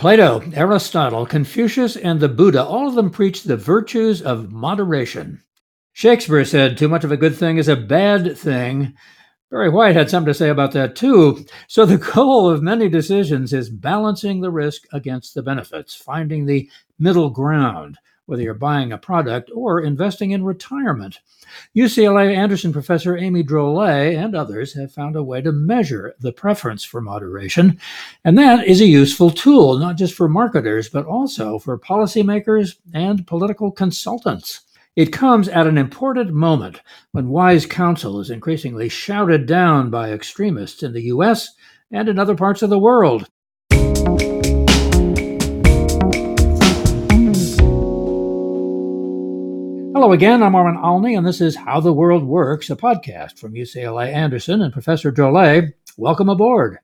Plato, Aristotle, Confucius, and the Buddha, all of them preached the virtues of moderation. Shakespeare said, Too much of a good thing is a bad thing. Barry White had something to say about that too. So, the goal of many decisions is balancing the risk against the benefits, finding the middle ground, whether you're buying a product or investing in retirement. UCLA Anderson professor Aimee Drolet and others have found a way to measure the preference for moderation. And that is a useful tool, not just for marketers, but also for policymakers and political consultants. It comes at an important moment when wise counsel is increasingly shouted down by extremists in the US and in other parts of the world. Hello again, I'm Warren Olney, and this is How the World Works, a podcast from UCLA Anderson and Professor Drolet. Welcome aboard.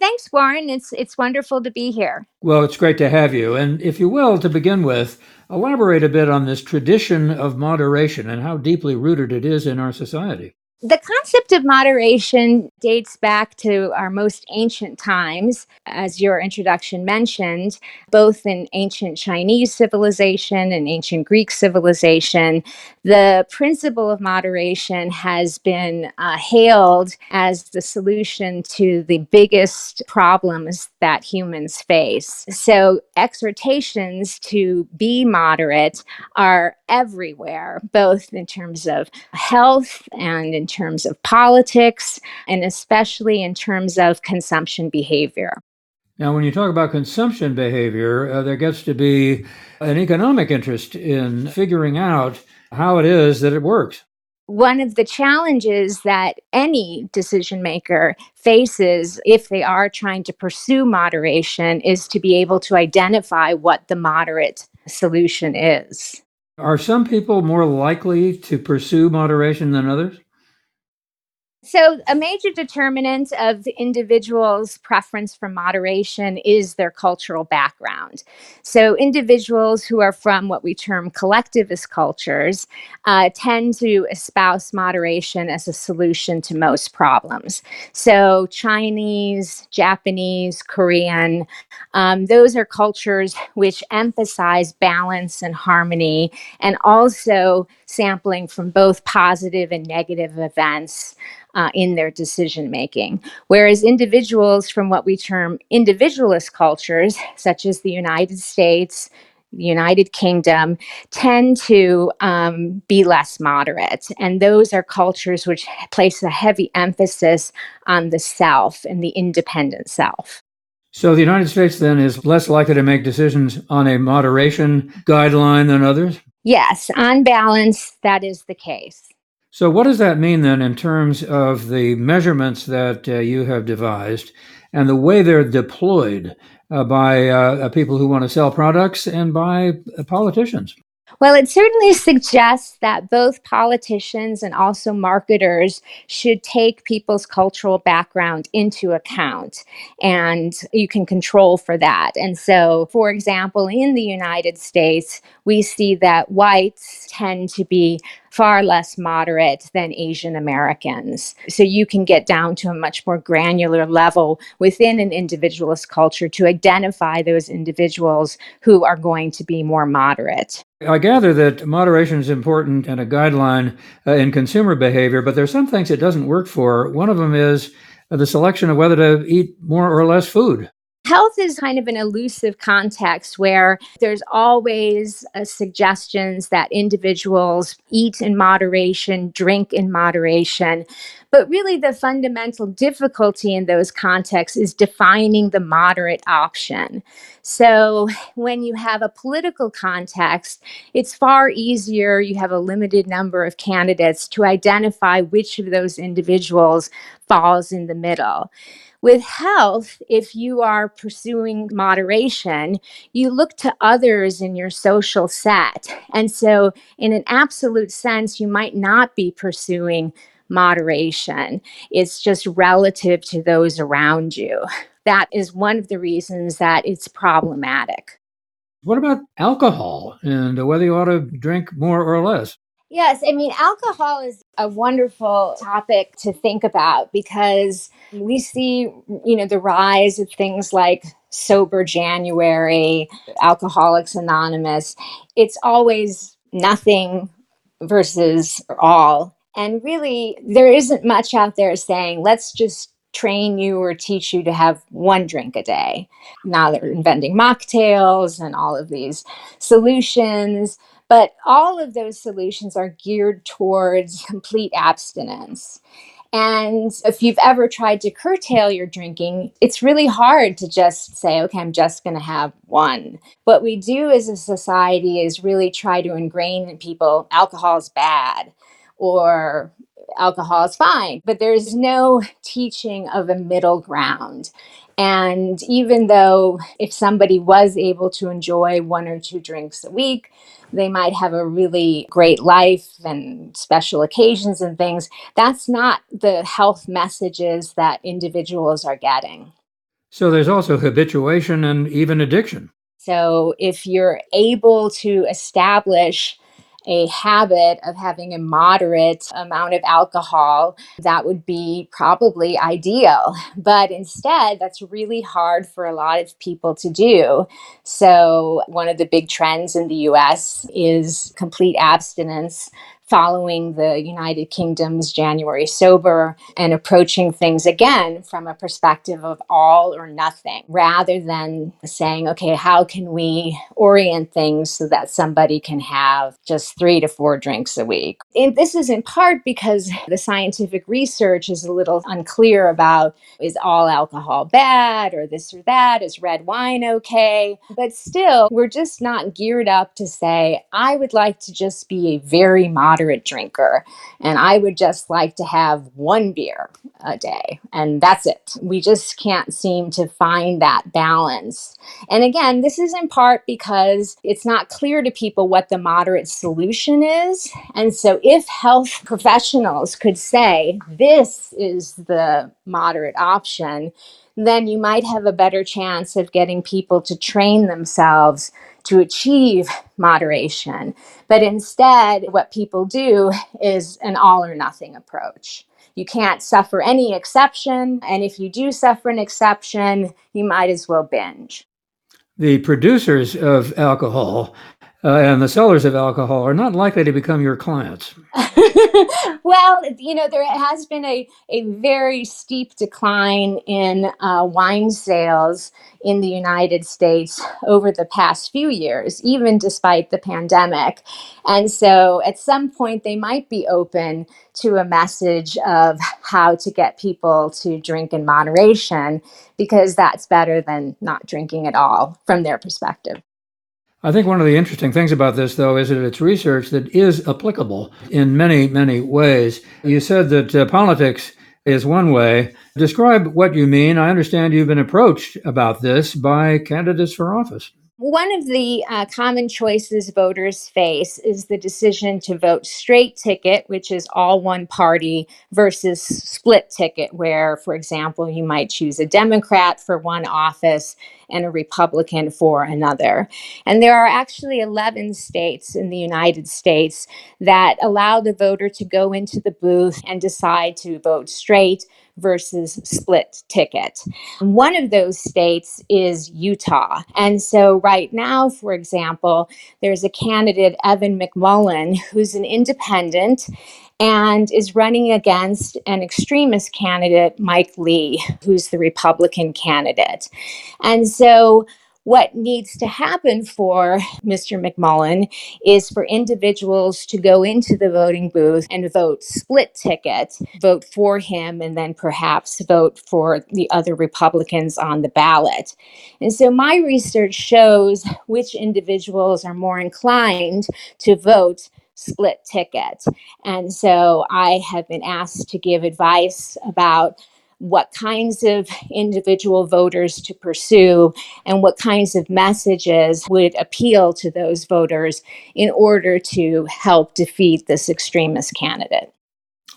Thanks, Warren. It's it's wonderful to be here. Well, it's great to have you. And if you will, to begin with, elaborate a bit on this tradition of moderation and how deeply rooted it is in our society. The concept of moderation dates back to our most ancient times, as your introduction mentioned, both in ancient Chinese civilization and ancient Greek civilization. The principle of moderation has been uh, hailed as the solution to the biggest problems that humans face. So, exhortations to be moderate are everywhere, both in terms of health and in terms of politics, and especially in terms of consumption behavior. Now, when you talk about consumption behavior, uh, there gets to be an economic interest in figuring out how it is that it works. One of the challenges that any decision maker faces if they are trying to pursue moderation is to be able to identify what the moderate solution is. Are some people more likely to pursue moderation than others? So, a major determinant of the individual's preference for moderation is their cultural background. So, individuals who are from what we term collectivist cultures uh, tend to espouse moderation as a solution to most problems. So, Chinese, Japanese, Korean, um, those are cultures which emphasize balance and harmony and also sampling from both positive and negative events uh, in their decision making. Whereas individuals from what we term individualist cultures, such as the United States, United Kingdom, tend to um, be less moderate. And those are cultures which place a heavy emphasis on the self and the independent self. So the United States then is less likely to make decisions on a moderation guideline than others? Yes, on balance, that is the case. So, what does that mean then in terms of the measurements that uh, you have devised and the way they're deployed uh, by uh, people who want to sell products and by uh, politicians? Well, it certainly suggests that both politicians and also marketers should take people's cultural background into account, and you can control for that. And so, for example, in the United States, we see that whites tend to be far less moderate than Asian Americans. So you can get down to a much more granular level within an individualist culture to identify those individuals who are going to be more moderate. I gather that moderation is important and a guideline uh, in consumer behavior, but there's some things it doesn't work for. One of them is the selection of whether to eat more or less food. Health is kind of an elusive context where there's always uh, suggestions that individuals eat in moderation, drink in moderation. But really, the fundamental difficulty in those contexts is defining the moderate option. So, when you have a political context, it's far easier. You have a limited number of candidates to identify which of those individuals falls in the middle. With health, if you are pursuing moderation, you look to others in your social set. And so, in an absolute sense, you might not be pursuing moderation. It's just relative to those around you. That is one of the reasons that it's problematic. What about alcohol and whether you ought to drink more or less? Yes, I mean, alcohol is a wonderful topic to think about because we see, you know, the rise of things like Sober January, Alcoholics Anonymous. It's always nothing versus all. And really, there isn't much out there saying, let's just train you or teach you to have one drink a day. Now they're inventing mocktails and all of these solutions. But all of those solutions are geared towards complete abstinence. And if you've ever tried to curtail your drinking, it's really hard to just say, okay, I'm just going to have one. What we do as a society is really try to ingrain in people alcohol is bad or alcohol is fine, but there's no teaching of a middle ground. And even though if somebody was able to enjoy one or two drinks a week, they might have a really great life and special occasions and things. That's not the health messages that individuals are getting. So there's also habituation and even addiction. So if you're able to establish a habit of having a moderate amount of alcohol, that would be probably ideal. But instead, that's really hard for a lot of people to do. So, one of the big trends in the US is complete abstinence following the United Kingdom's January sober and approaching things again from a perspective of all or nothing rather than saying, okay, how can we orient things so that somebody can have just three to four drinks a week? And this is in part because the scientific research is a little unclear about is all alcohol bad or this or that? Is red wine okay? But still, we're just not geared up to say, I would like to just be a very moderate moderate drinker. And I would just like to have one beer a day, and that's it. We just can't seem to find that balance. And again, this is in part because it's not clear to people what the moderate solution is. And so, if health professionals could say, this is the moderate option, then you might have a better chance of getting people to train themselves to achieve moderation. But instead, what people do is an all or nothing approach. You can't suffer any exception. And if you do suffer an exception, you might as well binge. The producers of alcohol uh, and the sellers of alcohol are not likely to become your clients. well, you know, there has been a, a very steep decline in uh, wine sales in the United States over the past few years, even despite the pandemic. And so at some point, they might be open to a message of how to get people to drink in moderation because that's better than not drinking at all from their perspective. I think one of the interesting things about this, though, is that it's research that is applicable in many, many ways. You said that uh, politics is one way. Describe what you mean. I understand you've been approached about this by candidates for office. One of the uh, common choices voters face is the decision to vote straight ticket, which is all one party, versus split ticket, where, for example, you might choose a Democrat for one office and a Republican for another. And there are actually 11 states in the United States that allow the voter to go into the booth and decide to vote straight versus split ticket. One of those states is Utah. And so, right now, for example, there's a candidate, Evan McMullin, who's an independent and is running against an extremist candidate, Mike Lee, who's the Republican candidate. And so, what needs to happen for Mr. McMullin is for individuals to go into the voting booth and vote split ticket, vote for him, and then perhaps vote for the other Republicans on the ballot. And so my research shows which individuals are more inclined to vote split ticket. And so I have been asked to give advice about what kinds of individual voters to pursue and what kinds of messages would appeal to those voters in order to help defeat this extremist candidate.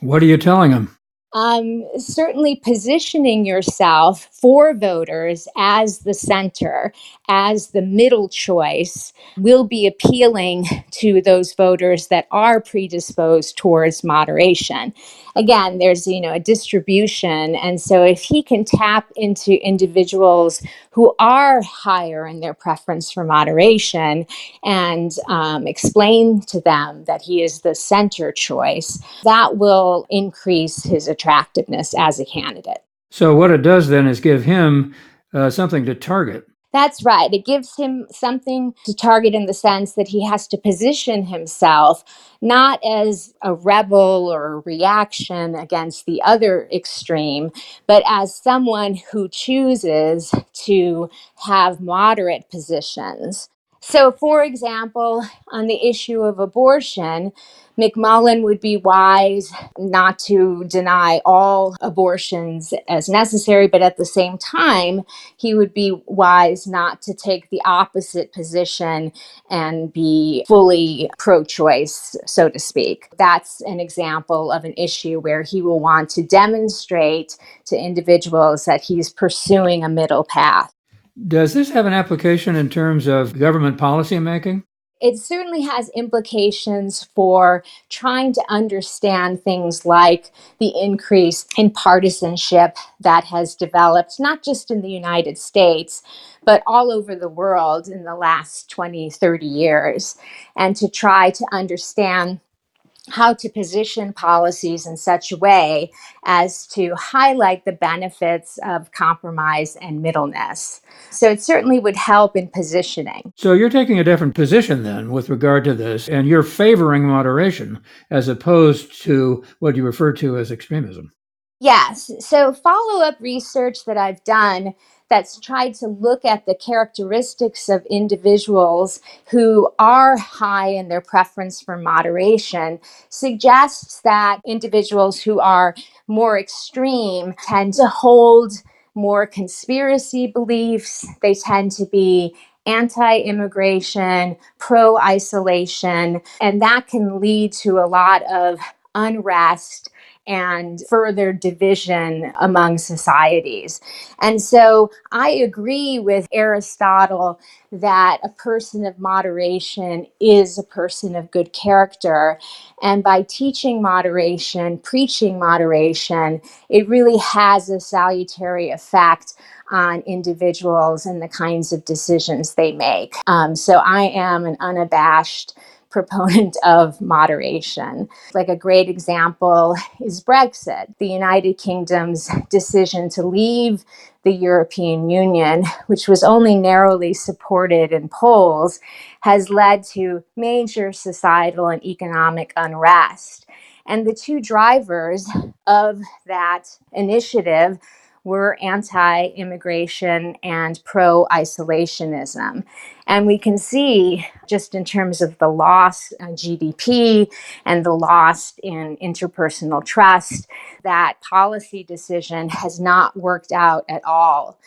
What are you telling them? Um, certainly positioning yourself for voters as the center, as the middle choice, will be appealing to those voters that are predisposed towards moderation. Again, there's you know a distribution, and so if he can tap into individuals who are higher in their preference for moderation and um, explain to them that he is the center choice, that will increase his attractiveness as a candidate. So, what it does then is give him uh, something to target. That's right. It gives him something to target in the sense that he has to position himself not as a rebel or a reaction against the other extreme, but as someone who chooses to have moderate positions. So, for example, on the issue of abortion, McMullin would be wise not to deny all abortions as necessary, but at the same time, he would be wise not to take the opposite position and be fully pro choice, so to speak. That's an example of an issue where he will want to demonstrate to individuals that he's pursuing a middle path. Does this have an application in terms of government policy making? It certainly has implications for trying to understand things like the increase in partisanship that has developed, not just in the United States, but all over the world in the last 20, 30 years, and to try to understand how to position policies in such a way as to highlight the benefits of compromise and middleness. So it certainly would help in positioning. So you're taking a different position then with regard to this, and you're favoring moderation as opposed to what you refer to as extremism. Yes. So follow up research that I've done that's tried to look at the characteristics of individuals who are high in their preference for moderation suggests that individuals who are more extreme tend to hold more conspiracy beliefs. They tend to be anti immigration, pro isolation, and that can lead to a lot of unrest and further division among societies. And so I agree with Aristotle that a person of moderation is a person of good character. And by teaching moderation, preaching moderation, it really has a salutary effect on individuals and the kinds of decisions they make. Um, so I am an unabashed proponent of moderation. Like a great example is Brexit, the United Kingdom's decision to leave the European Union, which was only narrowly supported in polls, has led to major societal and economic unrest. And the two drivers of that initiative were anti immigration and pro isolationism. And we can see, just in terms of the loss in GDP and the loss in interpersonal trust, that policy decision has not worked out at all.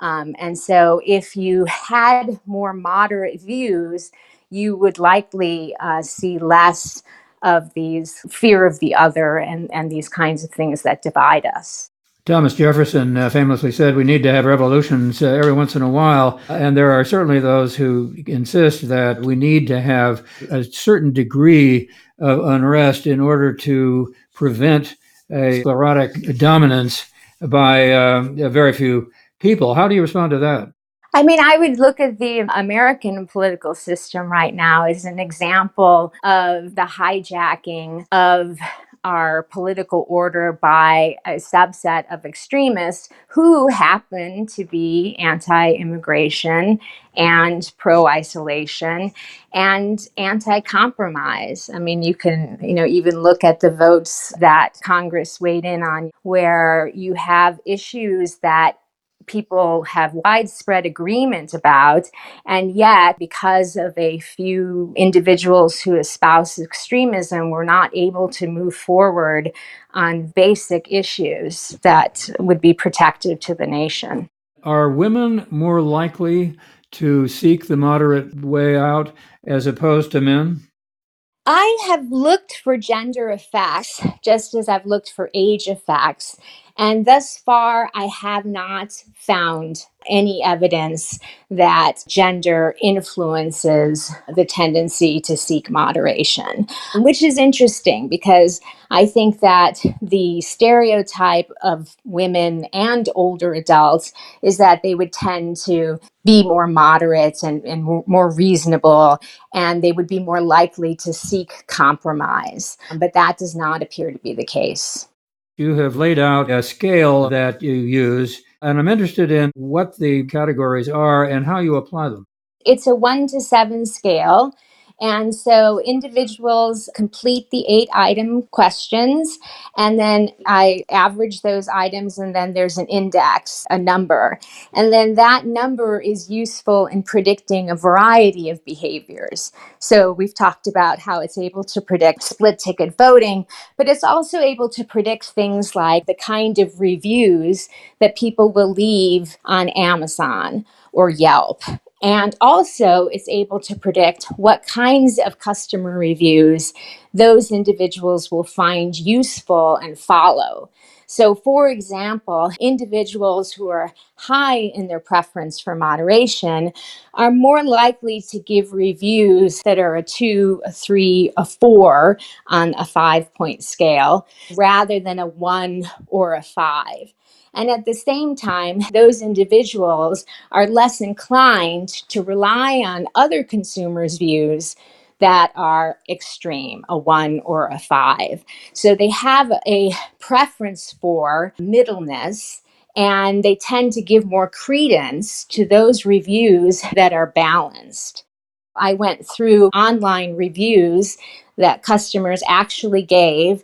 Um, and so, if you had more moderate views, you would likely uh, see less of these fear of the other and, and these kinds of things that divide us. Thomas Jefferson uh, famously said, We need to have revolutions uh, every once in a while. And there are certainly those who insist that we need to have a certain degree of unrest in order to prevent a sclerotic dominance by uh, very few people. How do you respond to that? I mean, I would look at the American political system right now as an example of the hijacking of our political order by a subset of extremists who happen to be anti immigration and pro isolation and anti compromise. I mean, you can, you know, even look at the votes that Congress weighed in on, where you have issues that people have widespread agreement about. And yet, because of a few individuals who espouse extremism, we're not able to move forward on basic issues that would be protective to the nation. Are women more likely to seek the moderate way out as opposed to men? I have looked for gender effects just as I've looked for age effects. And thus far, I have not found any evidence that gender influences the tendency to seek moderation, which is interesting because I think that the stereotype of women and older adults is that they would tend to be more moderate and, and more reasonable, and they would be more likely to seek compromise. But that does not appear to be the case. You have laid out a scale that you use, and I'm interested in what the categories are and how you apply them. It's a one to seven scale. And so individuals complete the eight item questions, and then I average those items, and then there's an index, a number. And then that number is useful in predicting a variety of behaviors. So we've talked about how it's able to predict split ticket voting, but it's also able to predict things like the kind of reviews that people will leave on Amazon or Yelp and also, it's able to predict what kinds of customer reviews those individuals will find useful and follow. So, for example, individuals who are high in their preference for moderation are more likely to give reviews that are a two, a three, a four on a five point scale rather than a one or a five. And at the same time, those individuals are less inclined to rely on other consumers' views that are extreme, a one or a five. So they have a preference for middleness and they tend to give more credence to those reviews that are balanced. I went through online reviews that customers actually gave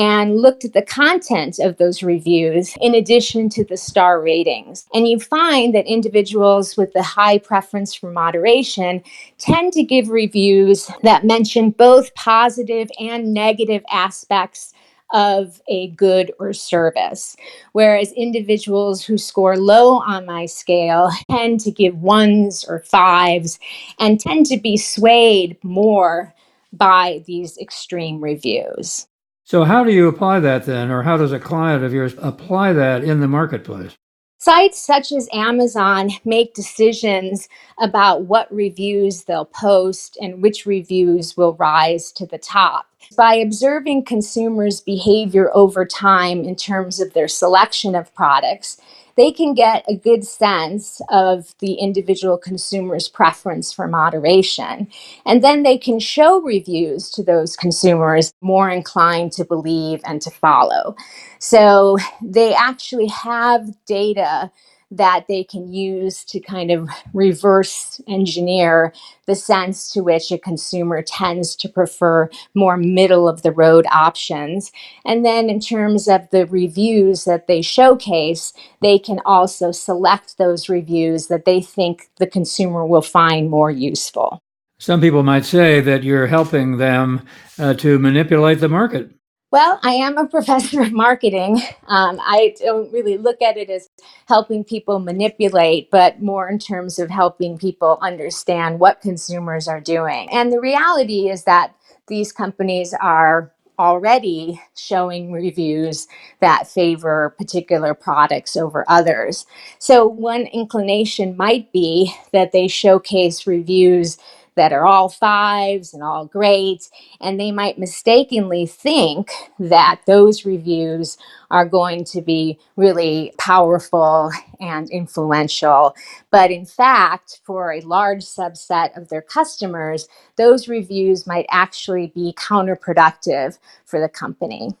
and looked at the content of those reviews in addition to the star ratings. And you find that individuals with the high preference for moderation tend to give reviews that mention both positive and negative aspects of a good or service. Whereas individuals who score low on my scale tend to give ones or fives and tend to be swayed more by these extreme reviews. So, how do you apply that then, or how does a client of yours apply that in the marketplace? Sites such as Amazon make decisions about what reviews they'll post and which reviews will rise to the top. By observing consumers' behavior over time in terms of their selection of products, they can get a good sense of the individual consumer's preference for moderation. And then they can show reviews to those consumers more inclined to believe and to follow. So they actually have data that they can use to kind of reverse engineer the sense to which a consumer tends to prefer more middle of the road options. And then, in terms of the reviews that they showcase, they can also select those reviews that they think the consumer will find more useful. Some people might say that you're helping them uh, to manipulate the market. Well, I am a professor of marketing. Um, I don't really look at it as helping people manipulate, but more in terms of helping people understand what consumers are doing. And the reality is that these companies are already showing reviews that favor particular products over others. So, one inclination might be that they showcase reviews that are all fives and all great. And they might mistakenly think that those reviews are going to be really powerful and influential. But in fact, for a large subset of their customers, those reviews might actually be counterproductive for the company.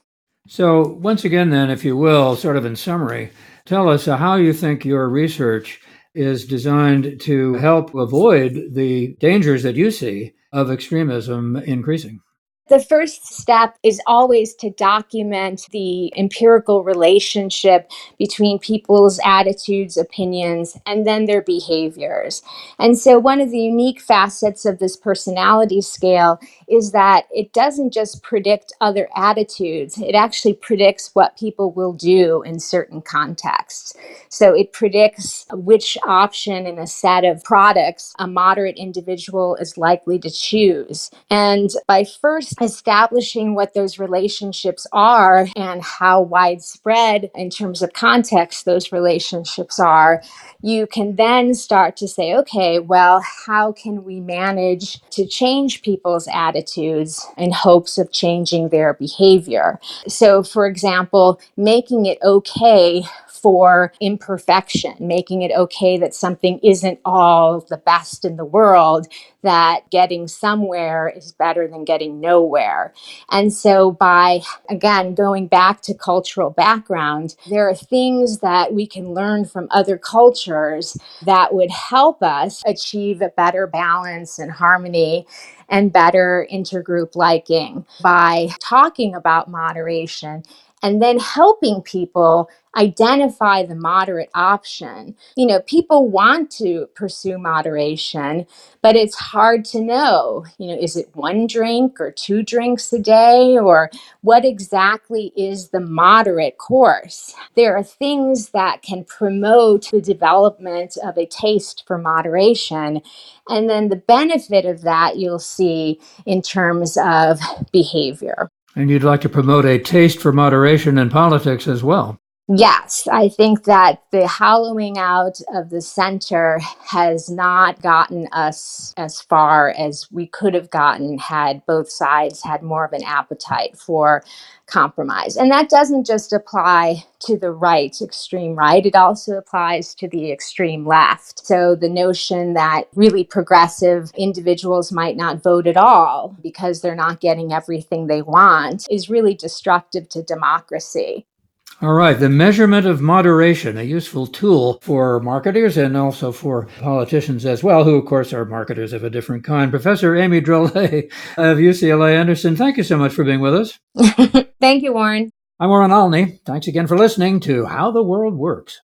So, once again, then, if you will, sort of in summary, tell us uh, how you think your research is designed to help avoid the dangers that you see of extremism increasing. The first step is always to document the empirical relationship between people's attitudes, opinions, and then their behaviors. And so, one of the unique facets of this personality scale is that it doesn't just predict other attitudes, it actually predicts what people will do in certain contexts. So, it predicts which option in a set of products a moderate individual is likely to choose. And by first establishing what those relationships are and how widespread in terms of context those relationships are, you can then start to say, okay, well, how can we manage to change people's attitudes in hopes of changing their behavior? So, for example, making it okay for imperfection, making it okay that something isn't all the best in the world, that getting somewhere is better than getting nowhere. And so, by again going back to cultural background, there are things that we can learn from other cultures that would help us achieve a better balance and harmony and better intergroup liking by talking about moderation and then helping people identify the moderate option. You know, people want to pursue moderation, but it's hard to know. You know, is it one drink or two drinks a day, or what exactly is the moderate course? There are things that can promote the development of a taste for moderation. And then the benefit of that you'll see in terms of behavior. And you'd like to promote a taste for moderation in politics as well. Yes, I think that the hollowing out of the center has not gotten us as far as we could have gotten had both sides had more of an appetite for compromise. And that doesn't just apply to the right, extreme right, it also applies to the extreme left. So the notion that really progressive individuals might not vote at all because they're not getting everything they want is really destructive to democracy. All right, the measurement of moderation, a useful tool for marketers and also for politicians as well, who, of course, are marketers of a different kind. Professor Aimee Drolet of UCLA Anderson, thank you so much for being with us. thank you, Warren. I'm Warren Olney. Thanks again for listening to How the World Works.